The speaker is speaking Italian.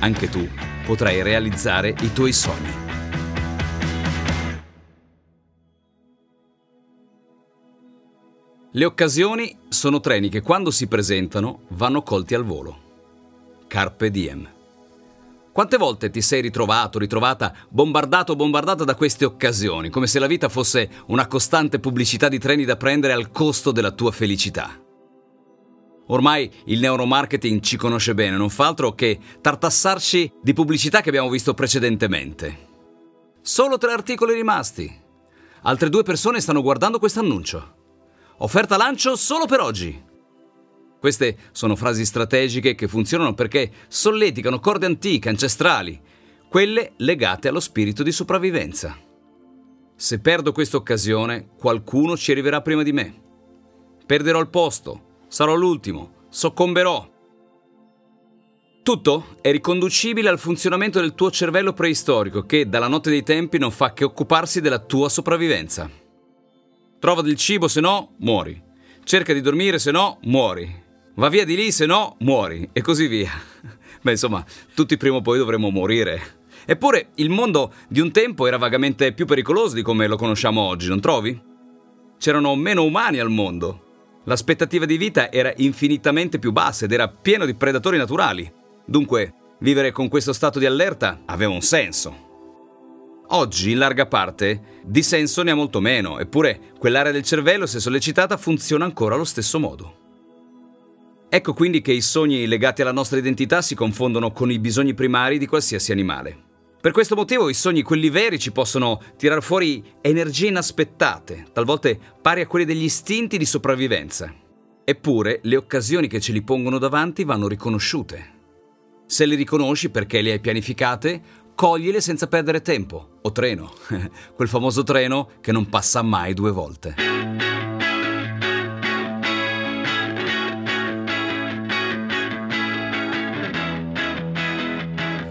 anche tu potrai realizzare i tuoi sogni. Le occasioni sono treni che quando si presentano vanno colti al volo. Carpe diem. Quante volte ti sei ritrovato, ritrovata, bombardato bombardata da queste occasioni, come se la vita fosse una costante pubblicità di treni da prendere al costo della tua felicità? Ormai il neuromarketing ci conosce bene, non fa altro che tartassarci di pubblicità che abbiamo visto precedentemente. Solo tre articoli rimasti. Altre due persone stanno guardando questo annuncio. Offerta lancio solo per oggi. Queste sono frasi strategiche che funzionano perché solleticano corde antiche, ancestrali, quelle legate allo spirito di sopravvivenza. Se perdo questa occasione, qualcuno ci arriverà prima di me. Perderò il posto, sarò l'ultimo, soccomberò. Tutto è riconducibile al funzionamento del tuo cervello preistorico che dalla notte dei tempi non fa che occuparsi della tua sopravvivenza. Trova del cibo, se no muori. Cerca di dormire, se no muori. Va via di lì, se no muori. E così via. Beh, insomma, tutti prima o poi dovremo morire. Eppure il mondo di un tempo era vagamente più pericoloso di come lo conosciamo oggi, non trovi? C'erano meno umani al mondo. L'aspettativa di vita era infinitamente più bassa ed era pieno di predatori naturali. Dunque, vivere con questo stato di allerta aveva un senso. Oggi, in larga parte, di senso ne ha molto meno, eppure quell'area del cervello, se sollecitata, funziona ancora allo stesso modo. Ecco quindi che i sogni legati alla nostra identità si confondono con i bisogni primari di qualsiasi animale. Per questo motivo i sogni, quelli veri, ci possono tirar fuori energie inaspettate, talvolta pari a quelle degli istinti di sopravvivenza. Eppure le occasioni che ce li pongono davanti vanno riconosciute. Se le riconosci perché le hai pianificate, coglile senza perdere tempo, o treno, quel famoso treno che non passa mai due volte.